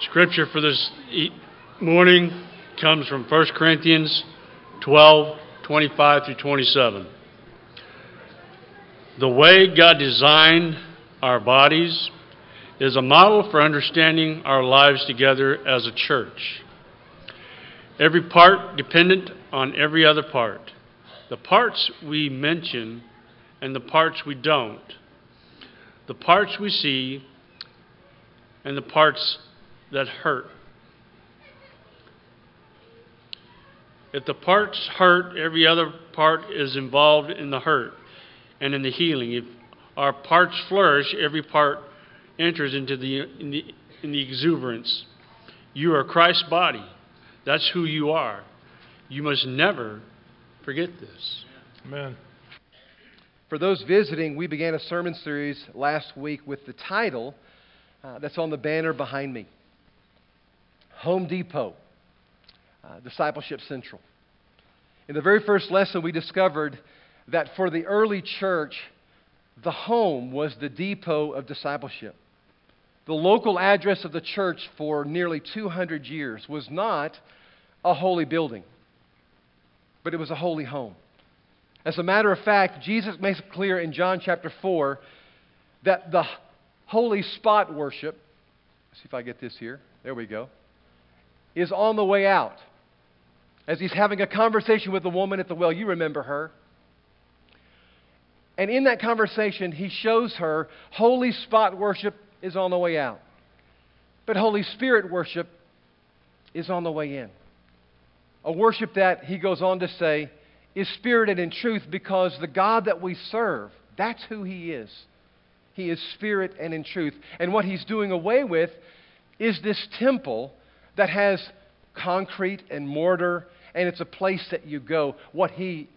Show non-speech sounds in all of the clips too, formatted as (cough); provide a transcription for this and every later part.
Scripture for this morning comes from 1 Corinthians 12 25 through 27. The way God designed our bodies is a model for understanding our lives together as a church. Every part dependent on every other part. The parts we mention and the parts we don't. The parts we see and the parts that hurt. If the parts hurt, every other part is involved in the hurt and in the healing. If our parts flourish, every part enters into the, in the, in the exuberance. You are Christ's body. That's who you are. You must never forget this. Amen. For those visiting, we began a sermon series last week with the title uh, that's on the banner behind me Home Depot, uh, Discipleship Central. In the very first lesson, we discovered that for the early church, the home was the depot of discipleship. The local address of the church for nearly 200 years was not a holy building, but it was a holy home. As a matter of fact, Jesus makes it clear in John chapter 4 that the holy spot worship, see if I get this here, there we go, is on the way out. As he's having a conversation with the woman at the well, you remember her. And in that conversation, he shows her holy spot worship is on the way out. But Holy Spirit worship is on the way in. A worship that, he goes on to say, is spirited in truth because the God that we serve, that's who He is. He is spirit and in truth. And what He's doing away with is this temple that has concrete and mortar, and it's a place that you go. What He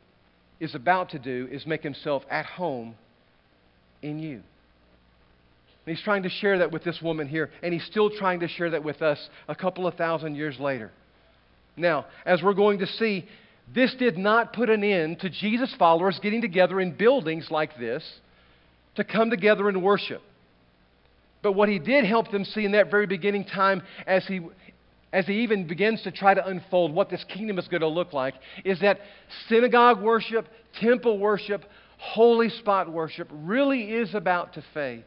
is about to do is make Himself at home in you. And he's trying to share that with this woman here, and he's still trying to share that with us a couple of thousand years later. Now, as we're going to see, this did not put an end to Jesus' followers getting together in buildings like this to come together and worship. But what he did help them see in that very beginning time, as he, as he even begins to try to unfold what this kingdom is going to look like, is that synagogue worship, temple worship, holy spot worship really is about to fade.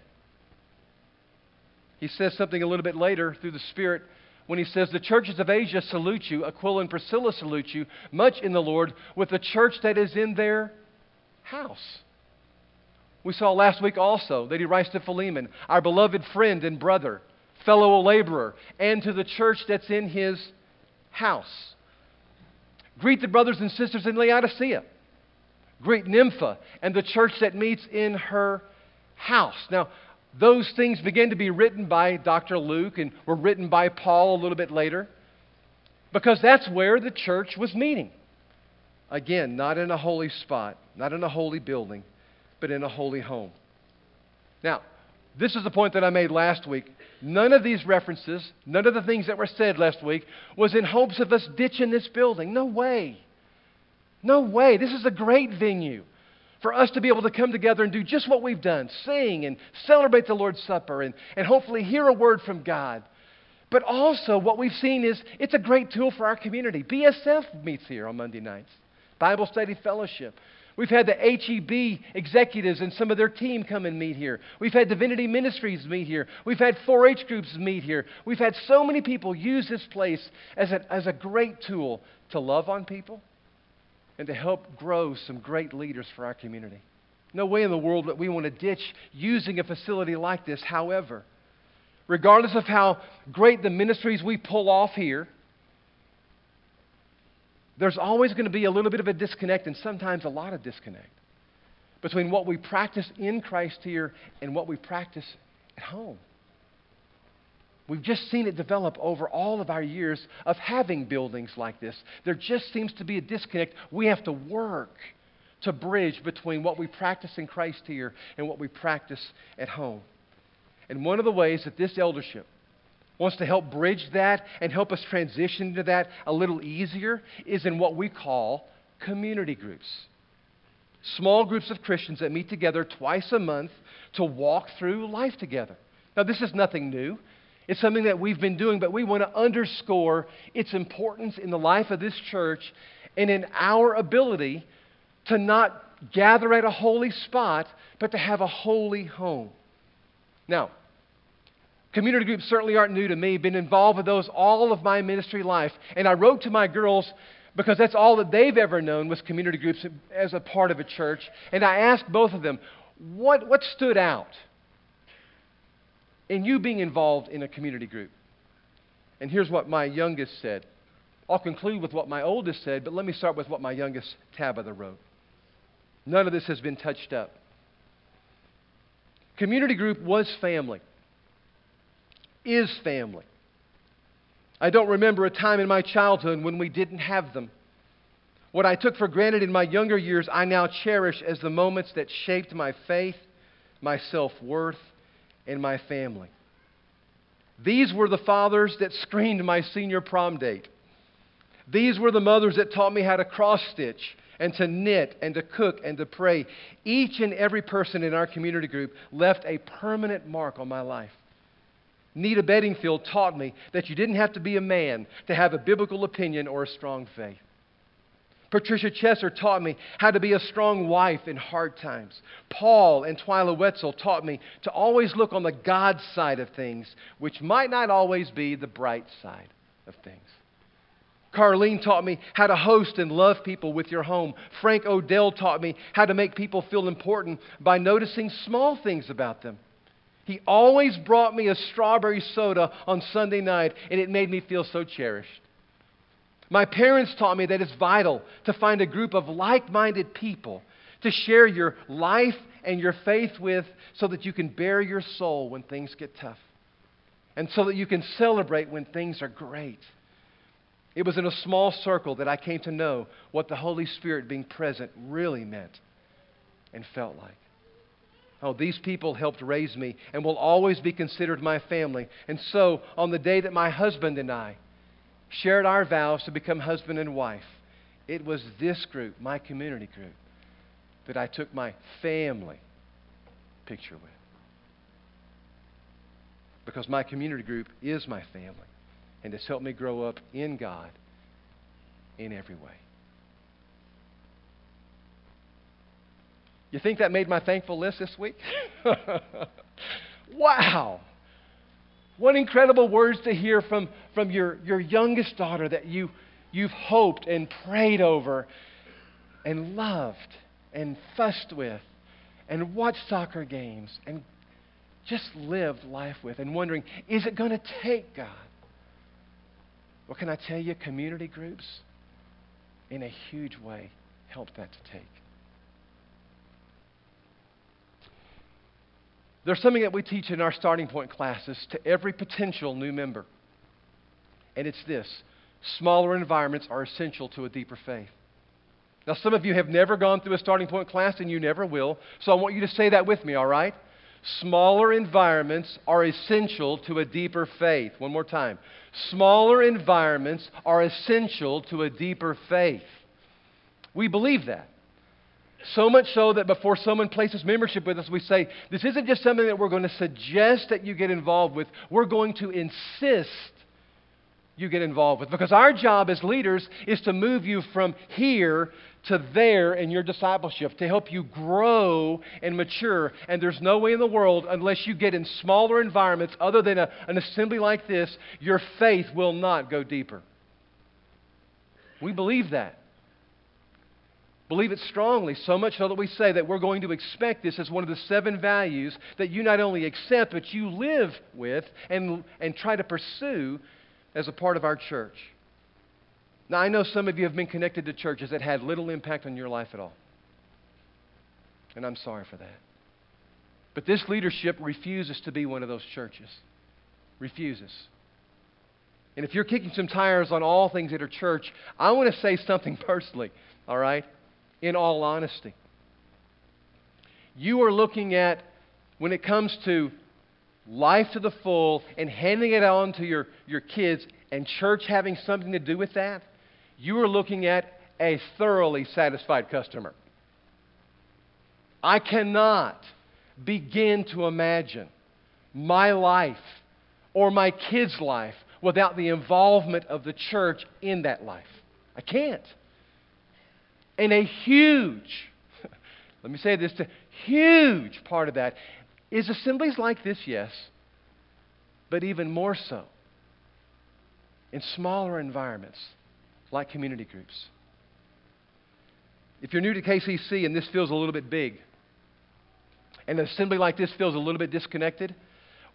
He says something a little bit later through the Spirit when he says, The churches of Asia salute you, Aquila and Priscilla salute you, much in the Lord, with the church that is in their house. We saw last week also that he writes to Philemon, our beloved friend and brother, fellow laborer, and to the church that's in his house. Greet the brothers and sisters in Laodicea. Greet Nympha and the church that meets in her house. Now, those things began to be written by Dr. Luke and were written by Paul a little bit later because that's where the church was meeting. Again, not in a holy spot, not in a holy building, but in a holy home. Now, this is the point that I made last week. None of these references, none of the things that were said last week, was in hopes of us ditching this building. No way. No way. This is a great venue for us to be able to come together and do just what we've done sing and celebrate the Lord's Supper and, and hopefully hear a word from God. But also, what we've seen is it's a great tool for our community. BSF meets here on Monday nights, Bible Study Fellowship. We've had the HEB executives and some of their team come and meet here. We've had Divinity Ministries meet here. We've had 4 H groups meet here. We've had so many people use this place as a, as a great tool to love on people and to help grow some great leaders for our community. No way in the world that we want to ditch using a facility like this. However, regardless of how great the ministries we pull off here, there's always going to be a little bit of a disconnect and sometimes a lot of disconnect between what we practice in Christ here and what we practice at home. We've just seen it develop over all of our years of having buildings like this. There just seems to be a disconnect. We have to work to bridge between what we practice in Christ here and what we practice at home. And one of the ways that this eldership wants to help bridge that and help us transition to that a little easier is in what we call community groups. Small groups of Christians that meet together twice a month to walk through life together. Now, this is nothing new. It's something that we've been doing, but we want to underscore its importance in the life of this church and in our ability to not gather at a holy spot, but to have a holy home. Now, community groups certainly aren't new to me. Been involved with those all of my ministry life. And I wrote to my girls because that's all that they've ever known was community groups as a part of a church. And I asked both of them, what, what stood out in you being involved in a community group? And here's what my youngest said. I'll conclude with what my oldest said, but let me start with what my youngest Tabitha wrote. None of this has been touched up. Community group was family, is family. I don't remember a time in my childhood when we didn't have them. What I took for granted in my younger years, I now cherish as the moments that shaped my faith, my self worth, and my family. These were the fathers that screened my senior prom date. These were the mothers that taught me how to cross stitch and to knit and to cook and to pray. Each and every person in our community group left a permanent mark on my life. Nita Bedingfield taught me that you didn't have to be a man to have a biblical opinion or a strong faith. Patricia Chesser taught me how to be a strong wife in hard times. Paul and Twyla Wetzel taught me to always look on the God side of things, which might not always be the bright side of things. Carlene taught me how to host and love people with your home. Frank Odell taught me how to make people feel important by noticing small things about them. He always brought me a strawberry soda on Sunday night, and it made me feel so cherished. My parents taught me that it's vital to find a group of like minded people to share your life and your faith with so that you can bare your soul when things get tough and so that you can celebrate when things are great. It was in a small circle that I came to know what the Holy Spirit being present really meant and felt like. Oh, these people helped raise me and will always be considered my family. And so, on the day that my husband and I shared our vows to become husband and wife, it was this group, my community group, that I took my family picture with. Because my community group is my family and has helped me grow up in God in every way. You think that made my thankful list this week? (laughs) wow! What incredible words to hear from, from your, your youngest daughter that you, you've hoped and prayed over and loved and fussed with and watched soccer games and just lived life with and wondering, is it going to take God? What can I tell you? Community groups, in a huge way, help that to take. There's something that we teach in our starting point classes to every potential new member. And it's this smaller environments are essential to a deeper faith. Now, some of you have never gone through a starting point class, and you never will. So I want you to say that with me, all right? Smaller environments are essential to a deeper faith. One more time. Smaller environments are essential to a deeper faith. We believe that. So much so that before someone places membership with us, we say, this isn't just something that we're going to suggest that you get involved with, we're going to insist you get involved with. Because our job as leaders is to move you from here to there in your discipleship, to help you grow and mature. And there's no way in the world, unless you get in smaller environments other than a, an assembly like this, your faith will not go deeper. We believe that. Believe it strongly, so much so that we say that we're going to expect this as one of the seven values that you not only accept, but you live with and, and try to pursue as a part of our church. Now, I know some of you have been connected to churches that had little impact on your life at all. And I'm sorry for that. But this leadership refuses to be one of those churches. Refuses. And if you're kicking some tires on all things that are church, I want to say something (laughs) personally, all right? In all honesty. You are looking at, when it comes to life to the full and handing it on to your, your kids and church having something to do with that, you are looking at a thoroughly satisfied customer. I cannot begin to imagine my life or my kid's life without the involvement of the church in that life. I can't. And a huge, (laughs) let me say this, a huge part of that is assemblies like this, yes, but even more so in smaller environments like community groups. If you're new to KCC and this feels a little bit big, and an assembly like this feels a little bit disconnected,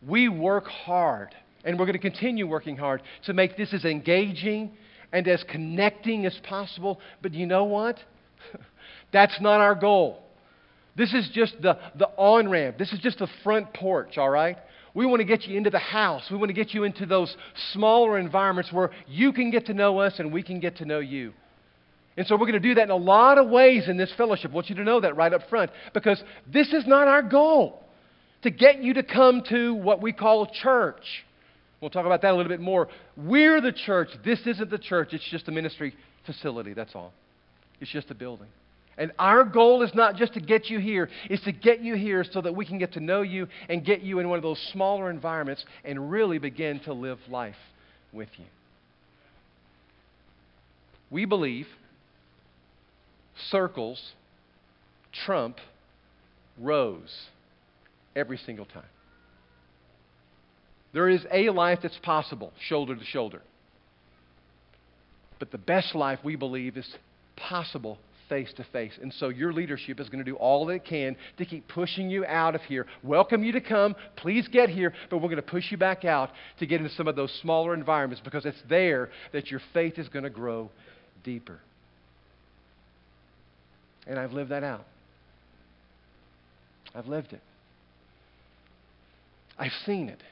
we work hard, and we're going to continue working hard to make this as engaging and as connecting as possible. But you know what? (laughs) That's not our goal. This is just the, the on ramp. This is just the front porch, all right? We want to get you into the house. We want to get you into those smaller environments where you can get to know us and we can get to know you. And so we're going to do that in a lot of ways in this fellowship. I want you to know that right up front because this is not our goal to get you to come to what we call church. We'll talk about that a little bit more. We're the church. This isn't the church, it's just a ministry facility. That's all. It's just a building. And our goal is not just to get you here, it's to get you here so that we can get to know you and get you in one of those smaller environments and really begin to live life with you. We believe circles trump rows every single time. There is a life that's possible, shoulder to shoulder. But the best life, we believe, is possible face to face. And so your leadership is going to do all that it can to keep pushing you out of here. Welcome you to come. Please get here, but we're going to push you back out to get into some of those smaller environments because it's there that your faith is going to grow deeper. And I've lived that out. I've lived it. I've seen it.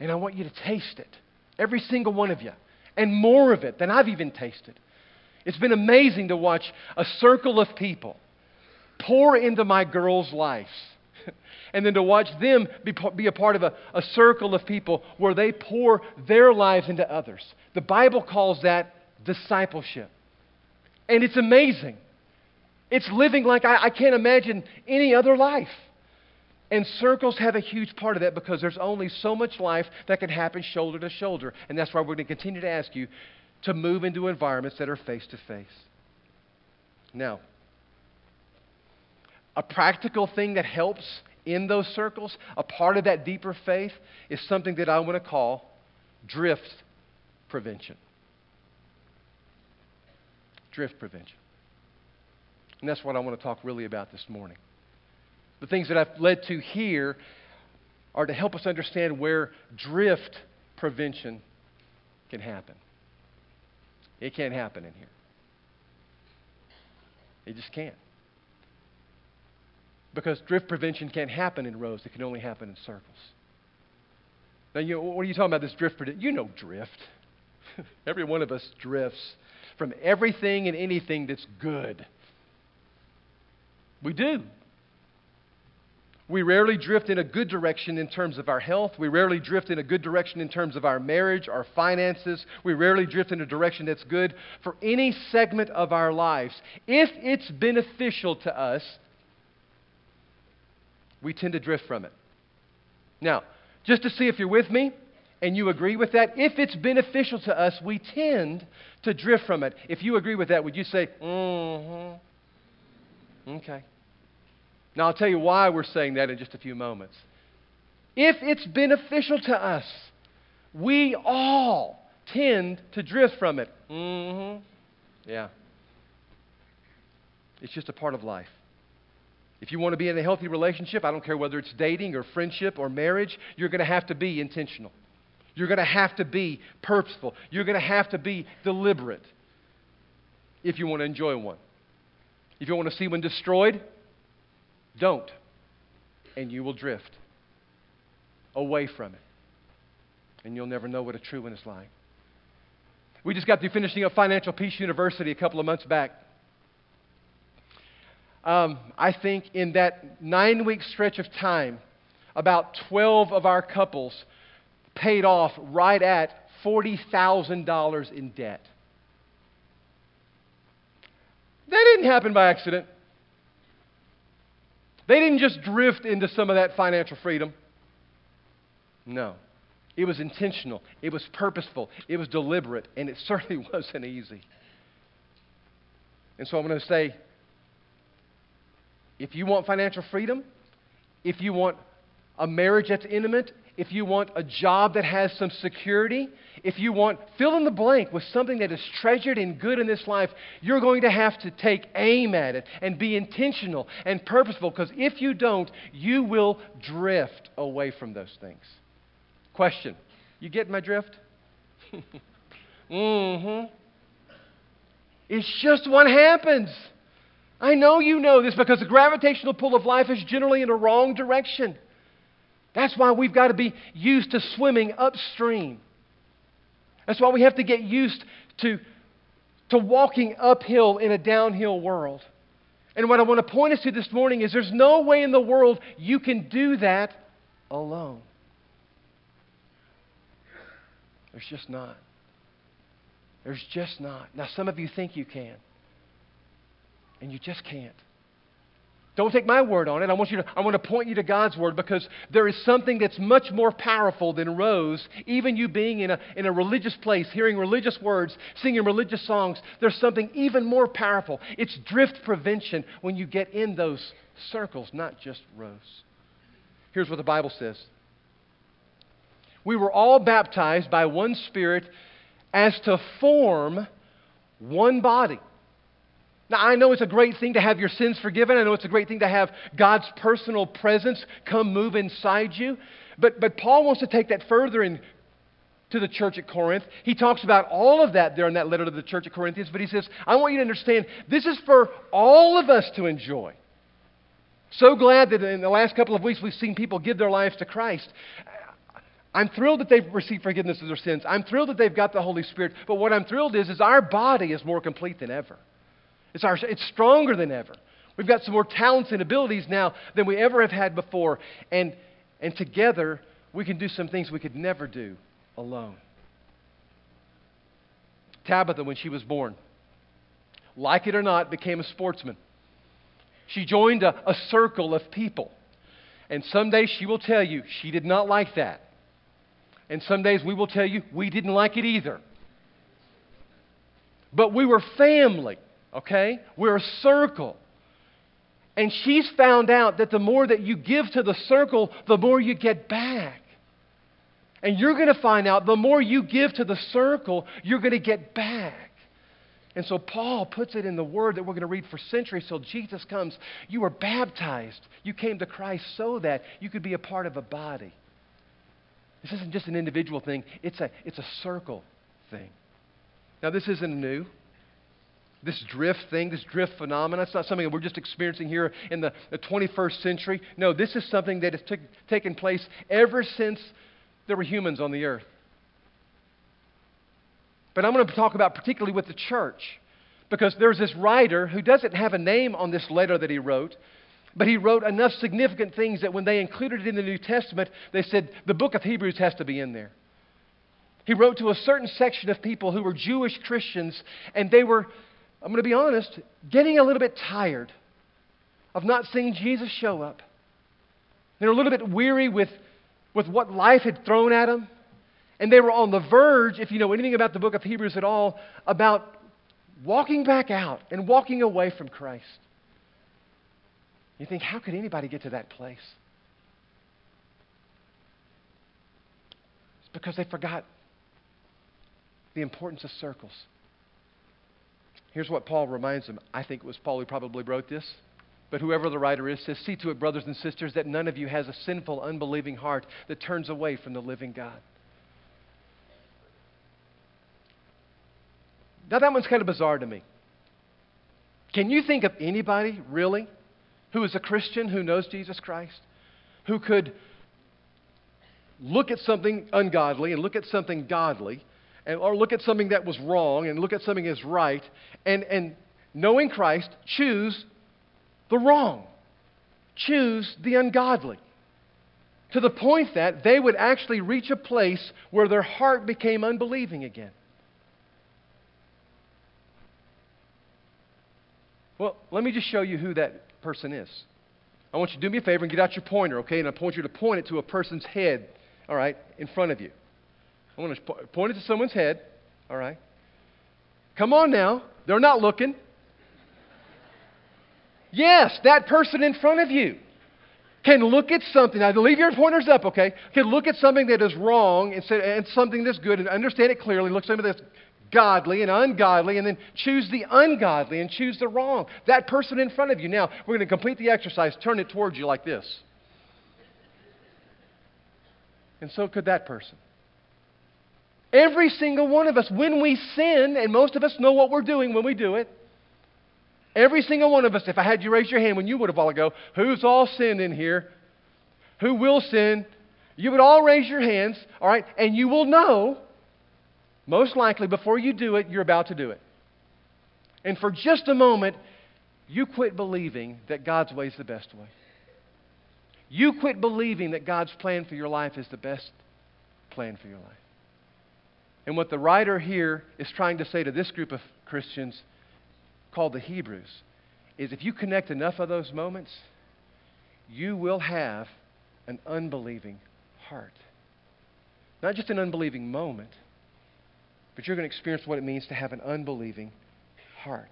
And I want you to taste it. Every single one of you. And more of it than I've even tasted. It's been amazing to watch a circle of people pour into my girls' lives. (laughs) and then to watch them be, be a part of a, a circle of people where they pour their lives into others. The Bible calls that discipleship. And it's amazing. It's living like I, I can't imagine any other life. And circles have a huge part of that because there's only so much life that can happen shoulder to shoulder. And that's why we're going to continue to ask you to move into environments that are face to face. Now, a practical thing that helps in those circles, a part of that deeper faith, is something that I want to call drift prevention. Drift prevention. And that's what I want to talk really about this morning. The things that I've led to here are to help us understand where drift prevention can happen. It can't happen in here. It just can't. Because drift prevention can't happen in rows, it can only happen in circles. Now, you, what are you talking about, this drift? You know drift. (laughs) Every one of us drifts from everything and anything that's good. We do. We rarely drift in a good direction in terms of our health. We rarely drift in a good direction in terms of our marriage, our finances. We rarely drift in a direction that's good for any segment of our lives. If it's beneficial to us, we tend to drift from it. Now, just to see if you're with me and you agree with that, if it's beneficial to us, we tend to drift from it. If you agree with that, would you say, mm hmm? Okay. Now, I'll tell you why we're saying that in just a few moments. If it's beneficial to us, we all tend to drift from it. Mm-hmm. Yeah. It's just a part of life. If you want to be in a healthy relationship, I don't care whether it's dating or friendship or marriage, you're going to have to be intentional. You're going to have to be purposeful. You're going to have to be deliberate if you want to enjoy one. If you want to see one destroyed, don't, and you will drift away from it. And you'll never know what a true one is like. We just got through finishing up Financial Peace University a couple of months back. Um, I think in that nine week stretch of time, about 12 of our couples paid off right at $40,000 in debt. That didn't happen by accident. They didn't just drift into some of that financial freedom. No. It was intentional, it was purposeful, it was deliberate, and it (laughs) certainly wasn't easy. And so I'm going to say if you want financial freedom, if you want a marriage that's intimate, if you want a job that has some security, if you want fill in the blank with something that is treasured and good in this life, you're going to have to take aim at it and be intentional and purposeful because if you don't, you will drift away from those things. Question You get my drift? (laughs) mm hmm. It's just what happens. I know you know this because the gravitational pull of life is generally in a wrong direction. That's why we've got to be used to swimming upstream. That's why we have to get used to, to walking uphill in a downhill world. And what I want to point us to this morning is there's no way in the world you can do that alone. There's just not. There's just not. Now, some of you think you can, and you just can't. Don't take my word on it. I want, you to, I want to point you to God's word because there is something that's much more powerful than rows. Even you being in a, in a religious place, hearing religious words, singing religious songs, there's something even more powerful. It's drift prevention when you get in those circles, not just rows. Here's what the Bible says We were all baptized by one Spirit as to form one body. Now, I know it's a great thing to have your sins forgiven. I know it's a great thing to have God's personal presence come move inside you. But, but Paul wants to take that further in, to the church at Corinth. He talks about all of that there in that letter to the church at Corinthians. But he says, I want you to understand this is for all of us to enjoy. So glad that in the last couple of weeks we've seen people give their lives to Christ. I'm thrilled that they've received forgiveness of their sins. I'm thrilled that they've got the Holy Spirit. But what I'm thrilled is, is our body is more complete than ever. It's, our, it's stronger than ever. We've got some more talents and abilities now than we ever have had before. And, and together, we can do some things we could never do alone. Tabitha, when she was born, like it or not, became a sportsman. She joined a, a circle of people. And some days she will tell you she did not like that. And some days we will tell you we didn't like it either. But we were family okay? We're a circle. And she's found out that the more that you give to the circle, the more you get back. And you're going to find out the more you give to the circle, you're going to get back. And so Paul puts it in the word that we're going to read for centuries till Jesus comes. You were baptized. You came to Christ so that you could be a part of a body. This isn't just an individual thing, it's a, it's a circle thing. Now, this isn't new this drift thing, this drift phenomenon. It's not something that we're just experiencing here in the, the 21st century. No, this is something that has t- taken place ever since there were humans on the earth. But I'm going to talk about particularly with the church because there's this writer who doesn't have a name on this letter that he wrote, but he wrote enough significant things that when they included it in the New Testament, they said the book of Hebrews has to be in there. He wrote to a certain section of people who were Jewish Christians, and they were I'm going to be honest, getting a little bit tired of not seeing Jesus show up. They're a little bit weary with, with what life had thrown at them. And they were on the verge, if you know anything about the book of Hebrews at all, about walking back out and walking away from Christ. You think, how could anybody get to that place? It's because they forgot the importance of circles. Here's what Paul reminds them. I think it was Paul who probably wrote this. But whoever the writer is says, See to it, brothers and sisters, that none of you has a sinful, unbelieving heart that turns away from the living God. Now, that one's kind of bizarre to me. Can you think of anybody, really, who is a Christian who knows Jesus Christ, who could look at something ungodly and look at something godly or look at something that was wrong and look at something as right, and, and knowing Christ, choose the wrong, choose the ungodly. To the point that they would actually reach a place where their heart became unbelieving again. Well, let me just show you who that person is. I want you to do me a favor and get out your pointer, okay? And I want you to point it to a person's head, all right, in front of you. I want to point it to someone's head. All right. Come on now. They're not looking. Yes, that person in front of you can look at something. Now, leave your pointers up, okay? Can look at something that is wrong and, say, and something that's good and understand it clearly. Look at something that's godly and ungodly, and then choose the ungodly and choose the wrong. That person in front of you. Now, we're going to complete the exercise. Turn it towards you like this. And so could that person. Every single one of us, when we sin, and most of us know what we're doing when we do it, every single one of us, if I had you raise your hand when you would a while ago, who's all sinned in here? Who will sin? You would all raise your hands, all right, and you will know, most likely before you do it, you're about to do it. And for just a moment, you quit believing that God's way is the best way. You quit believing that God's plan for your life is the best plan for your life. And what the writer here is trying to say to this group of Christians, called the Hebrews, is if you connect enough of those moments, you will have an unbelieving heart. Not just an unbelieving moment, but you're going to experience what it means to have an unbelieving heart.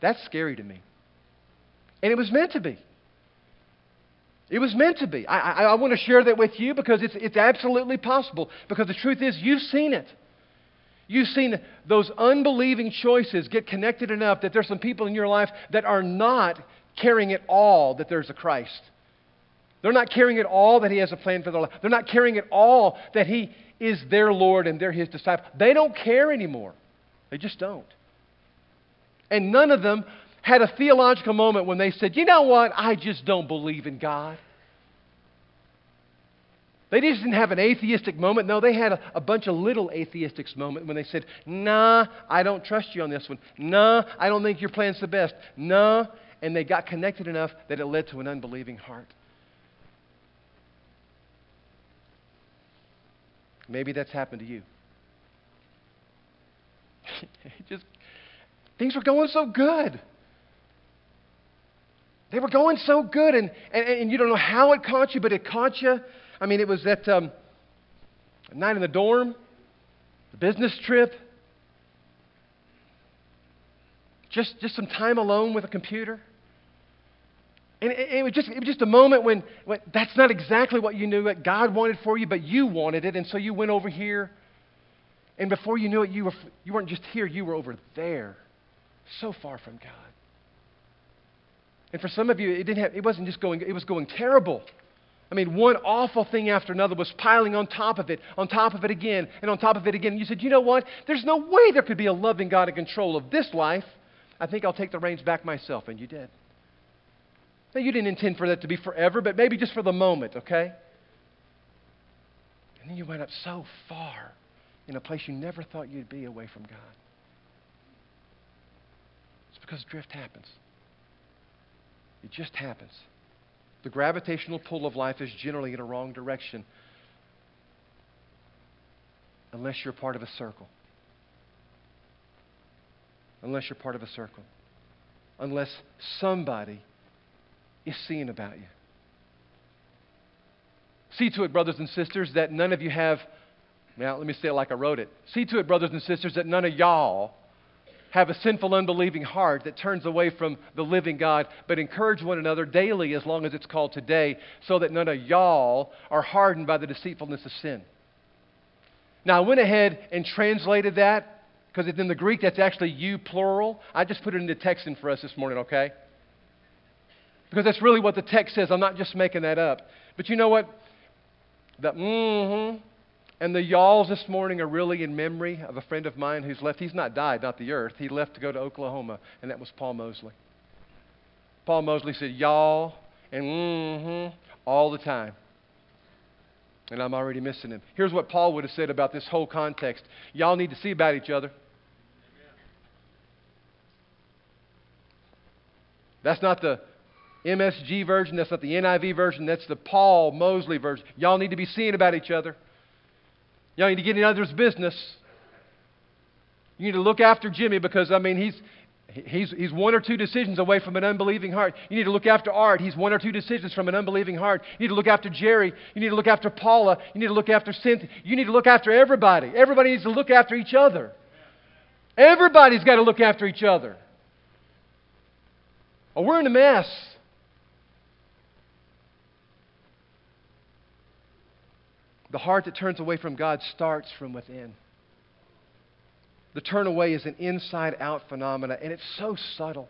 That's scary to me. And it was meant to be. It was meant to be. I, I, I want to share that with you because it's, it's absolutely possible. Because the truth is, you've seen it. You've seen those unbelieving choices get connected enough that there's some people in your life that are not caring at all that there's a Christ. They're not caring at all that He has a plan for their life. They're not caring at all that He is their Lord and they're His disciple. They don't care anymore. They just don't. And none of them had a theological moment when they said, You know what? I just don't believe in God. They just didn't have an atheistic moment. No, they had a, a bunch of little atheistic moments when they said, Nah, I don't trust you on this one. Nah, I don't think your plan's the best. Nah. And they got connected enough that it led to an unbelieving heart. Maybe that's happened to you. (laughs) just things were going so good. They were going so good, and, and, and you don't know how it caught you, but it caught you. I mean, it was that um, night in the dorm, the business trip, just, just some time alone with a computer. And it, it, was just, it was just a moment when, when that's not exactly what you knew that God wanted for you, but you wanted it, and so you went over here. And before you knew it, you, were, you weren't just here, you were over there, so far from God. And for some of you, it, didn't have, it wasn't just going, it was going terrible. I mean, one awful thing after another was piling on top of it, on top of it again, and on top of it again. And you said, you know what? There's no way there could be a loving God in control of this life. I think I'll take the reins back myself. And you did. Now, you didn't intend for that to be forever, but maybe just for the moment, okay? And then you went up so far in a place you never thought you'd be away from God. It's because drift happens. It just happens. The gravitational pull of life is generally in a wrong direction unless you're part of a circle. Unless you're part of a circle. Unless somebody is seeing about you. See to it, brothers and sisters, that none of you have, now let me say it like I wrote it. See to it, brothers and sisters, that none of y'all have a sinful, unbelieving heart that turns away from the living God, but encourage one another daily as long as it's called today, so that none of y'all are hardened by the deceitfulness of sin. Now, I went ahead and translated that because in the Greek that's actually you plural. I just put it in into Texan for us this morning, okay? Because that's really what the text says. I'm not just making that up. But you know what? The mm-hmm and the y'alls this morning are really in memory of a friend of mine who's left. He's not died, not the earth. He left to go to Oklahoma, and that was Paul Mosley. Paul Mosley said y'all and mm-hmm all the time. And I'm already missing him. Here's what Paul would have said about this whole context. Y'all need to see about each other. That's not the MSG version. That's not the NIV version. That's the Paul Mosley version. Y'all need to be seeing about each other. Y'all need to get in others' business. You need to look after Jimmy because, I mean, he's, He's, he's one or two decisions away from an unbelieving heart. You need to look after Art. He's one or two decisions from an unbelieving heart. You need to look after Jerry. You need to look after Paula. You need to look after Cynthia. You need to look after everybody. Everybody needs to look after each other. Everybody's got to look after each other. Or we're in a mess. The heart that turns away from God starts from within. The turn away is an inside out phenomena, and it's so subtle.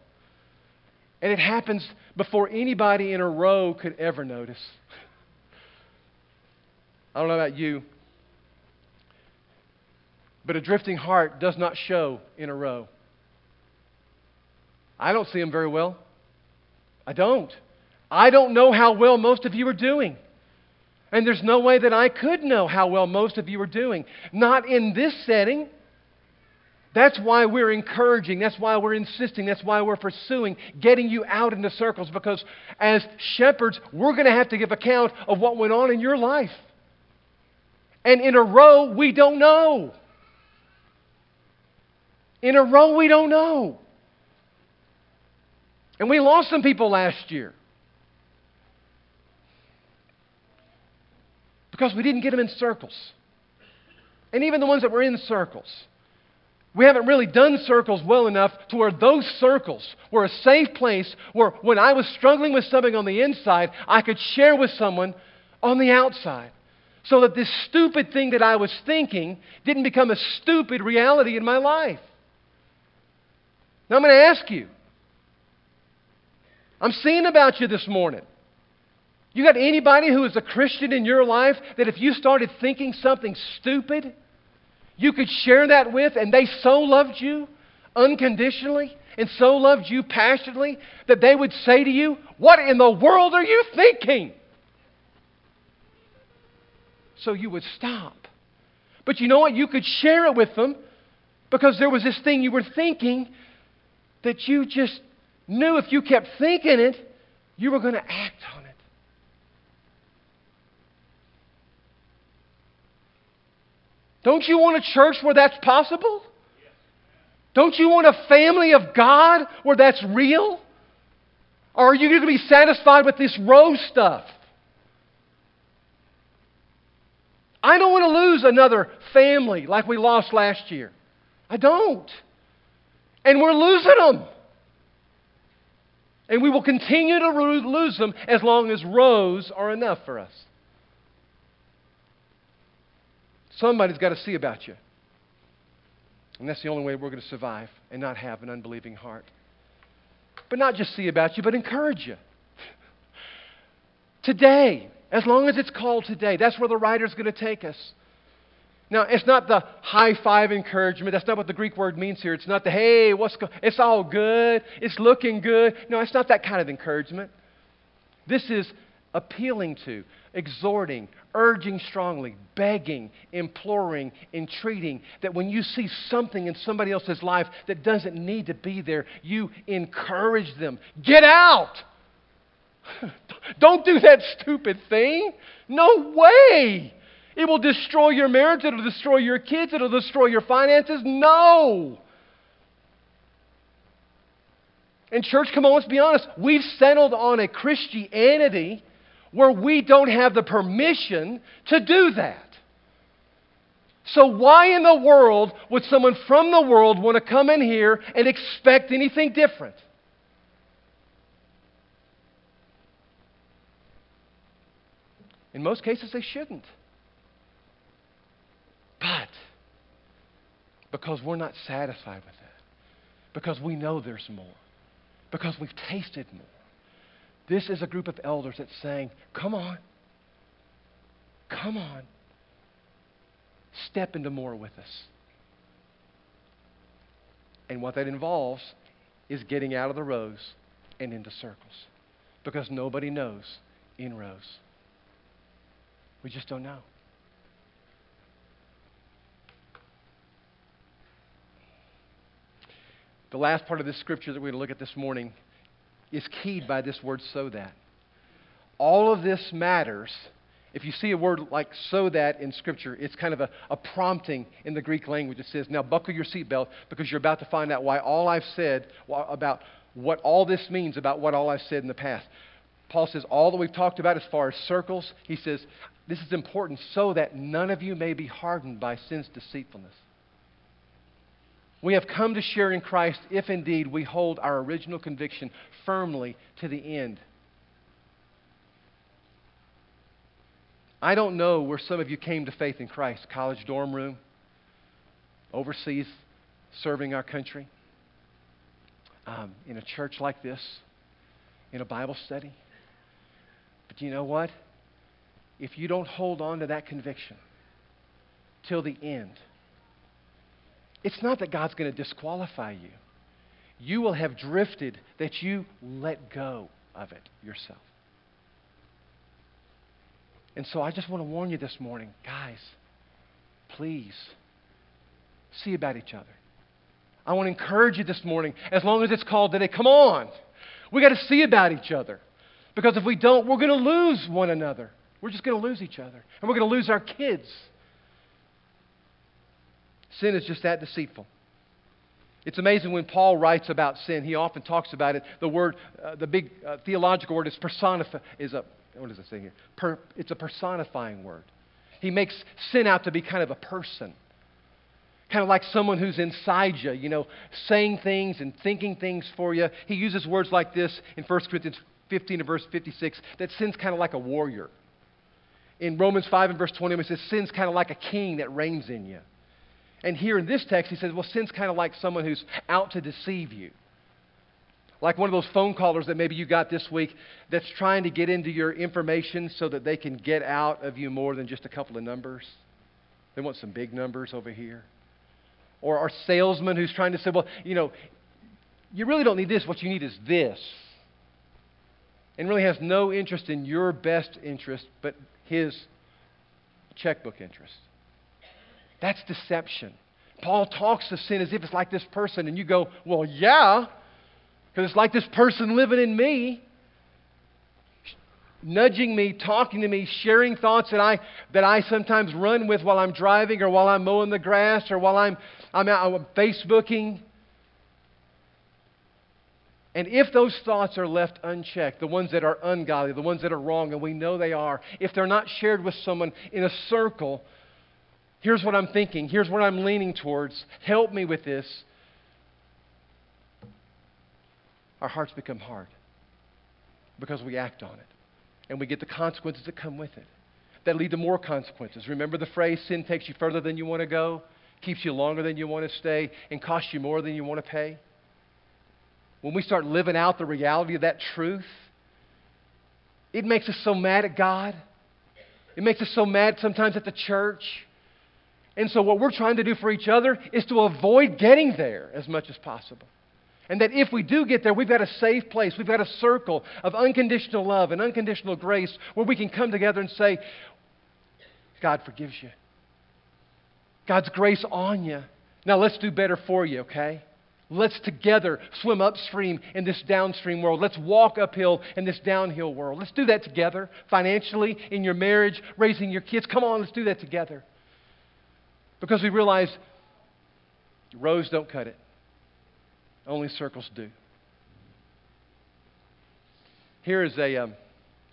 And it happens before anybody in a row could ever notice. (laughs) I don't know about you, but a drifting heart does not show in a row. I don't see them very well. I don't. I don't know how well most of you are doing. And there's no way that I could know how well most of you are doing. Not in this setting. That's why we're encouraging. That's why we're insisting. That's why we're pursuing getting you out into circles because as shepherds, we're going to have to give account of what went on in your life. And in a row, we don't know. In a row, we don't know. And we lost some people last year because we didn't get them in circles. And even the ones that were in circles we haven't really done circles well enough to where those circles were a safe place where when I was struggling with something on the inside, I could share with someone on the outside. So that this stupid thing that I was thinking didn't become a stupid reality in my life. Now I'm going to ask you. I'm seeing about you this morning. You got anybody who is a Christian in your life that if you started thinking something stupid, you could share that with, and they so loved you unconditionally and so loved you passionately that they would say to you, What in the world are you thinking? So you would stop. But you know what? You could share it with them because there was this thing you were thinking that you just knew if you kept thinking it, you were going to act on it. Don't you want a church where that's possible? Don't you want a family of God where that's real? Or are you going to be satisfied with this row stuff? I don't want to lose another family like we lost last year. I don't. And we're losing them. And we will continue to lose them as long as rows are enough for us. Somebody's got to see about you. And that's the only way we're going to survive and not have an unbelieving heart. But not just see about you, but encourage you. today, as long as it's called today, that's where the writer's going to take us. Now, it's not the high five encouragement. That's not what the Greek word means here. It's not the, hey, what's go- it's all good. It's looking good. No, it's not that kind of encouragement. This is appealing to, exhorting, urging strongly, begging, imploring, entreating that when you see something in somebody else's life that doesn't need to be there, you encourage them. Get out! (laughs) Don't do that stupid thing. No way! It will destroy your marriage, it'll destroy your kids, it'll destroy your finances. No! And, church, come on, let's be honest. We've settled on a Christianity where we don't have the permission to do that. So, why in the world would someone from the world want to come in here and expect anything different? In most cases, they shouldn't. But because we're not satisfied with that, because we know there's more, because we've tasted more, this is a group of elders that's saying, Come on. Come on. Step into more with us. And what that involves is getting out of the rows and into circles. Because nobody knows in rows. We just don't know. The last part of this scripture that we're going to look at this morning is keyed by this word so that. All of this matters If you see a word like so that in Scripture, it's kind of a, a prompting in the Greek language. It says, Now buckle your seatbelt because you're about to find out why all I've said about what all this means about what all I've said in the past. Paul says, All that we've talked about as far as circles, he says, This is important so that none of you may be hardened by sin's deceitfulness. We have come to share in Christ if indeed we hold our original conviction firmly to the end. I don't know where some of you came to faith in Christ college dorm room, overseas serving our country, um, in a church like this, in a Bible study. But you know what? If you don't hold on to that conviction till the end, it's not that God's going to disqualify you. You will have drifted that you let go of it yourself. And so I just want to warn you this morning, guys, please see about each other. I want to encourage you this morning, as long as it's called today, come on. We got to see about each other. Because if we don't, we're going to lose one another. We're just going to lose each other. And we're going to lose our kids. Sin is just that deceitful. It's amazing when Paul writes about sin, he often talks about it. The word, uh, the big uh, theological word is personify, is a, what does it say here? Per, it's a personifying word. He makes sin out to be kind of a person. Kind of like someone who's inside you, you know, saying things and thinking things for you. He uses words like this in 1 Corinthians 15 and verse 56 that sin's kind of like a warrior. In Romans 5 and verse 20, it says sin's kind of like a king that reigns in you. And here in this text, he says, well, sin's kind of like someone who's out to deceive you. Like one of those phone callers that maybe you got this week that's trying to get into your information so that they can get out of you more than just a couple of numbers. They want some big numbers over here. Or our salesman who's trying to say, well, you know, you really don't need this. What you need is this. And really has no interest in your best interest, but his checkbook interest. That's deception. Paul talks of sin as if it's like this person, and you go, well, yeah, because it's like this person living in me, nudging me, talking to me, sharing thoughts that I, that I sometimes run with while I'm driving or while I'm mowing the grass or while I'm, I'm out I'm Facebooking. And if those thoughts are left unchecked, the ones that are ungodly, the ones that are wrong, and we know they are, if they're not shared with someone in a circle, Here's what I'm thinking. Here's what I'm leaning towards. Help me with this. Our hearts become hard because we act on it. And we get the consequences that come with it that lead to more consequences. Remember the phrase sin takes you further than you want to go, keeps you longer than you want to stay, and costs you more than you want to pay? When we start living out the reality of that truth, it makes us so mad at God. It makes us so mad sometimes at the church. And so, what we're trying to do for each other is to avoid getting there as much as possible. And that if we do get there, we've got a safe place. We've got a circle of unconditional love and unconditional grace where we can come together and say, God forgives you. God's grace on you. Now let's do better for you, okay? Let's together swim upstream in this downstream world. Let's walk uphill in this downhill world. Let's do that together, financially, in your marriage, raising your kids. Come on, let's do that together. Because we realize rows don't cut it, only circles do. Here is a um,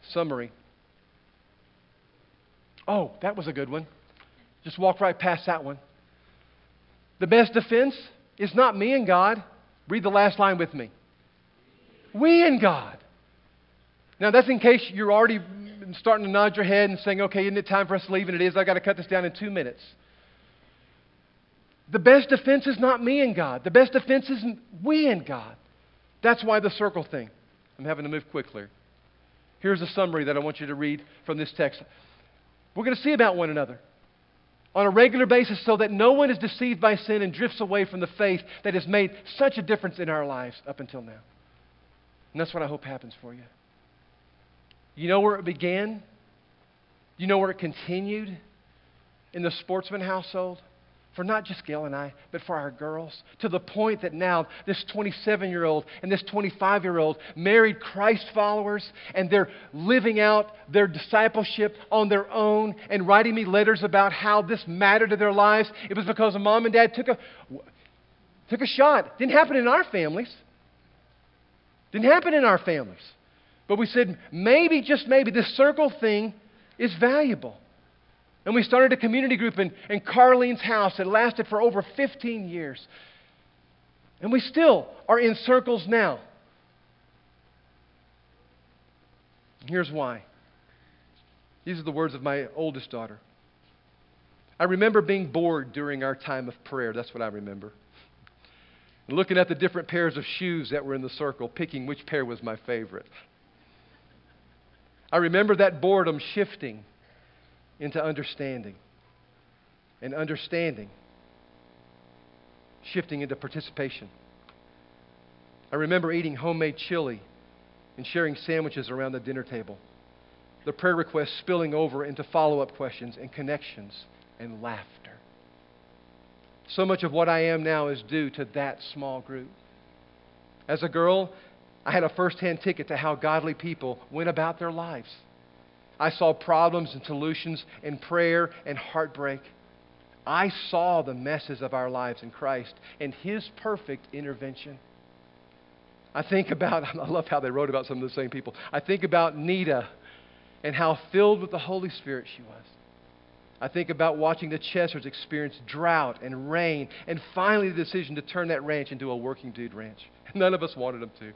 summary. Oh, that was a good one. Just walk right past that one. The best defense is not me and God. Read the last line with me. We and God. Now, that's in case you're already starting to nod your head and saying, okay, isn't it time for us to leave? And it is. I've got to cut this down in two minutes. The best defense is not me and God. The best defense is we and God. That's why the circle thing. I'm having to move quickly. Here's a summary that I want you to read from this text. We're going to see about one another on a regular basis so that no one is deceived by sin and drifts away from the faith that has made such a difference in our lives up until now. And that's what I hope happens for you. You know where it began? You know where it continued? In the sportsman household? For not just Gail and I, but for our girls, to the point that now this 27 year old and this 25 year old married Christ followers, and they're living out their discipleship on their own and writing me letters about how this mattered to their lives. It was because a mom and dad took a, took a shot. Didn't happen in our families. Didn't happen in our families. But we said, maybe, just maybe, this circle thing is valuable. And we started a community group in, in Carlene's house that lasted for over 15 years. And we still are in circles now. Here's why. These are the words of my oldest daughter. I remember being bored during our time of prayer. That's what I remember. Looking at the different pairs of shoes that were in the circle, picking which pair was my favorite. I remember that boredom shifting into understanding. And understanding shifting into participation. I remember eating homemade chili and sharing sandwiches around the dinner table. The prayer requests spilling over into follow up questions and connections and laughter. So much of what I am now is due to that small group. As a girl, I had a first hand ticket to how godly people went about their lives. I saw problems and solutions in prayer and heartbreak. I saw the messes of our lives in Christ and His perfect intervention. I think about, (laughs) I love how they wrote about some of the same people. I think about Nita and how filled with the Holy Spirit she was. I think about watching the Chessers experience drought and rain and finally the decision to turn that ranch into a working dude ranch. (laughs) None of us wanted them to.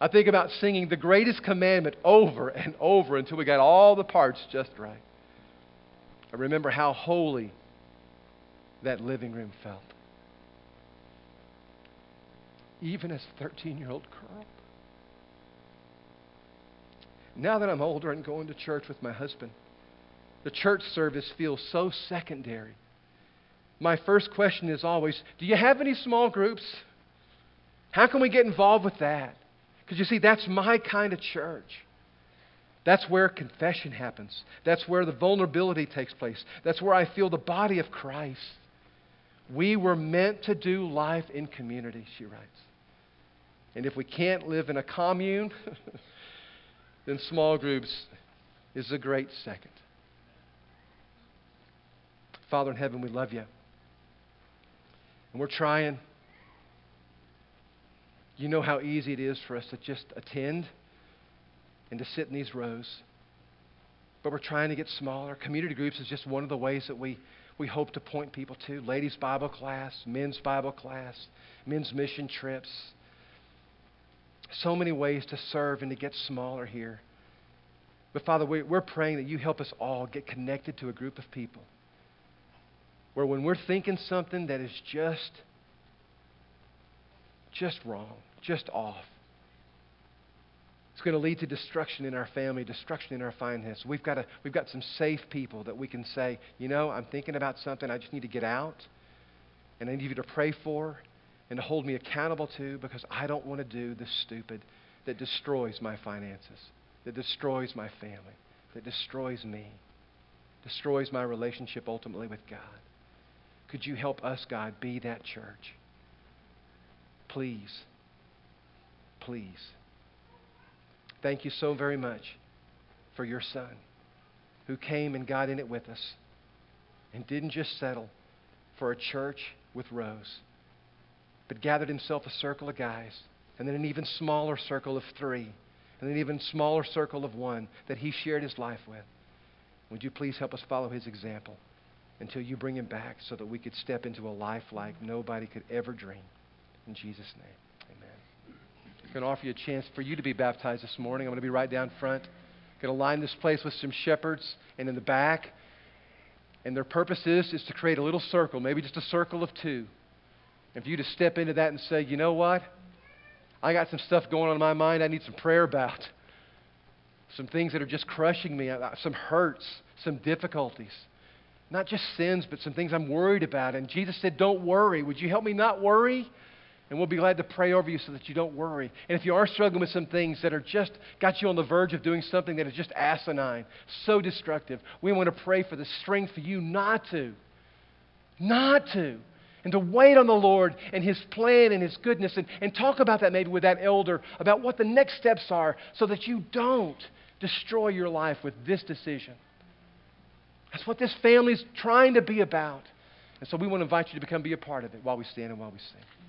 I think about singing the greatest commandment over and over until we got all the parts just right. I remember how holy that living room felt. Even as a 13 year old girl. Now that I'm older and going to church with my husband, the church service feels so secondary. My first question is always Do you have any small groups? How can we get involved with that? Because you see, that's my kind of church. That's where confession happens. That's where the vulnerability takes place. That's where I feel the body of Christ. We were meant to do life in community, she writes. And if we can't live in a commune, (laughs) then small groups is a great second. Father in heaven, we love you. And we're trying you know how easy it is for us to just attend and to sit in these rows. But we're trying to get smaller. Community groups is just one of the ways that we, we hope to point people to. Ladies' Bible class, men's Bible class, men's mission trips. So many ways to serve and to get smaller here. But Father, we, we're praying that you help us all get connected to a group of people where when we're thinking something that is just, just wrong, just off. It's going to lead to destruction in our family, destruction in our finances. We've got, a, we've got some safe people that we can say, you know, I'm thinking about something I just need to get out, and I need you to pray for and to hold me accountable to because I don't want to do the stupid that destroys my finances, that destroys my family, that destroys me, destroys my relationship ultimately with God. Could you help us, God, be that church? Please please. Thank you so very much for your son who came and got in it with us and didn't just settle for a church with rows, but gathered himself a circle of guys and then an even smaller circle of three and an even smaller circle of one that he shared his life with. Would you please help us follow his example until you bring him back so that we could step into a life like nobody could ever dream? In Jesus' name. I'm going to offer you a chance for you to be baptized this morning. I'm going to be right down front. I'm going to line this place with some shepherds and in the back. And their purpose is, is to create a little circle, maybe just a circle of two. And for you to step into that and say, you know what? I got some stuff going on in my mind I need some prayer about. Some things that are just crushing me, uh, some hurts, some difficulties. Not just sins, but some things I'm worried about. And Jesus said, Don't worry. Would you help me not worry? And we'll be glad to pray over you so that you don't worry. And if you are struggling with some things that are just got you on the verge of doing something that is just asinine, so destructive, we want to pray for the strength for you not to. not to. And to wait on the Lord and His plan and His goodness and, and talk about that maybe with that elder about what the next steps are so that you don't destroy your life with this decision. That's what this family is trying to be about. And so we want to invite you to become be a part of it while we stand and while we sing.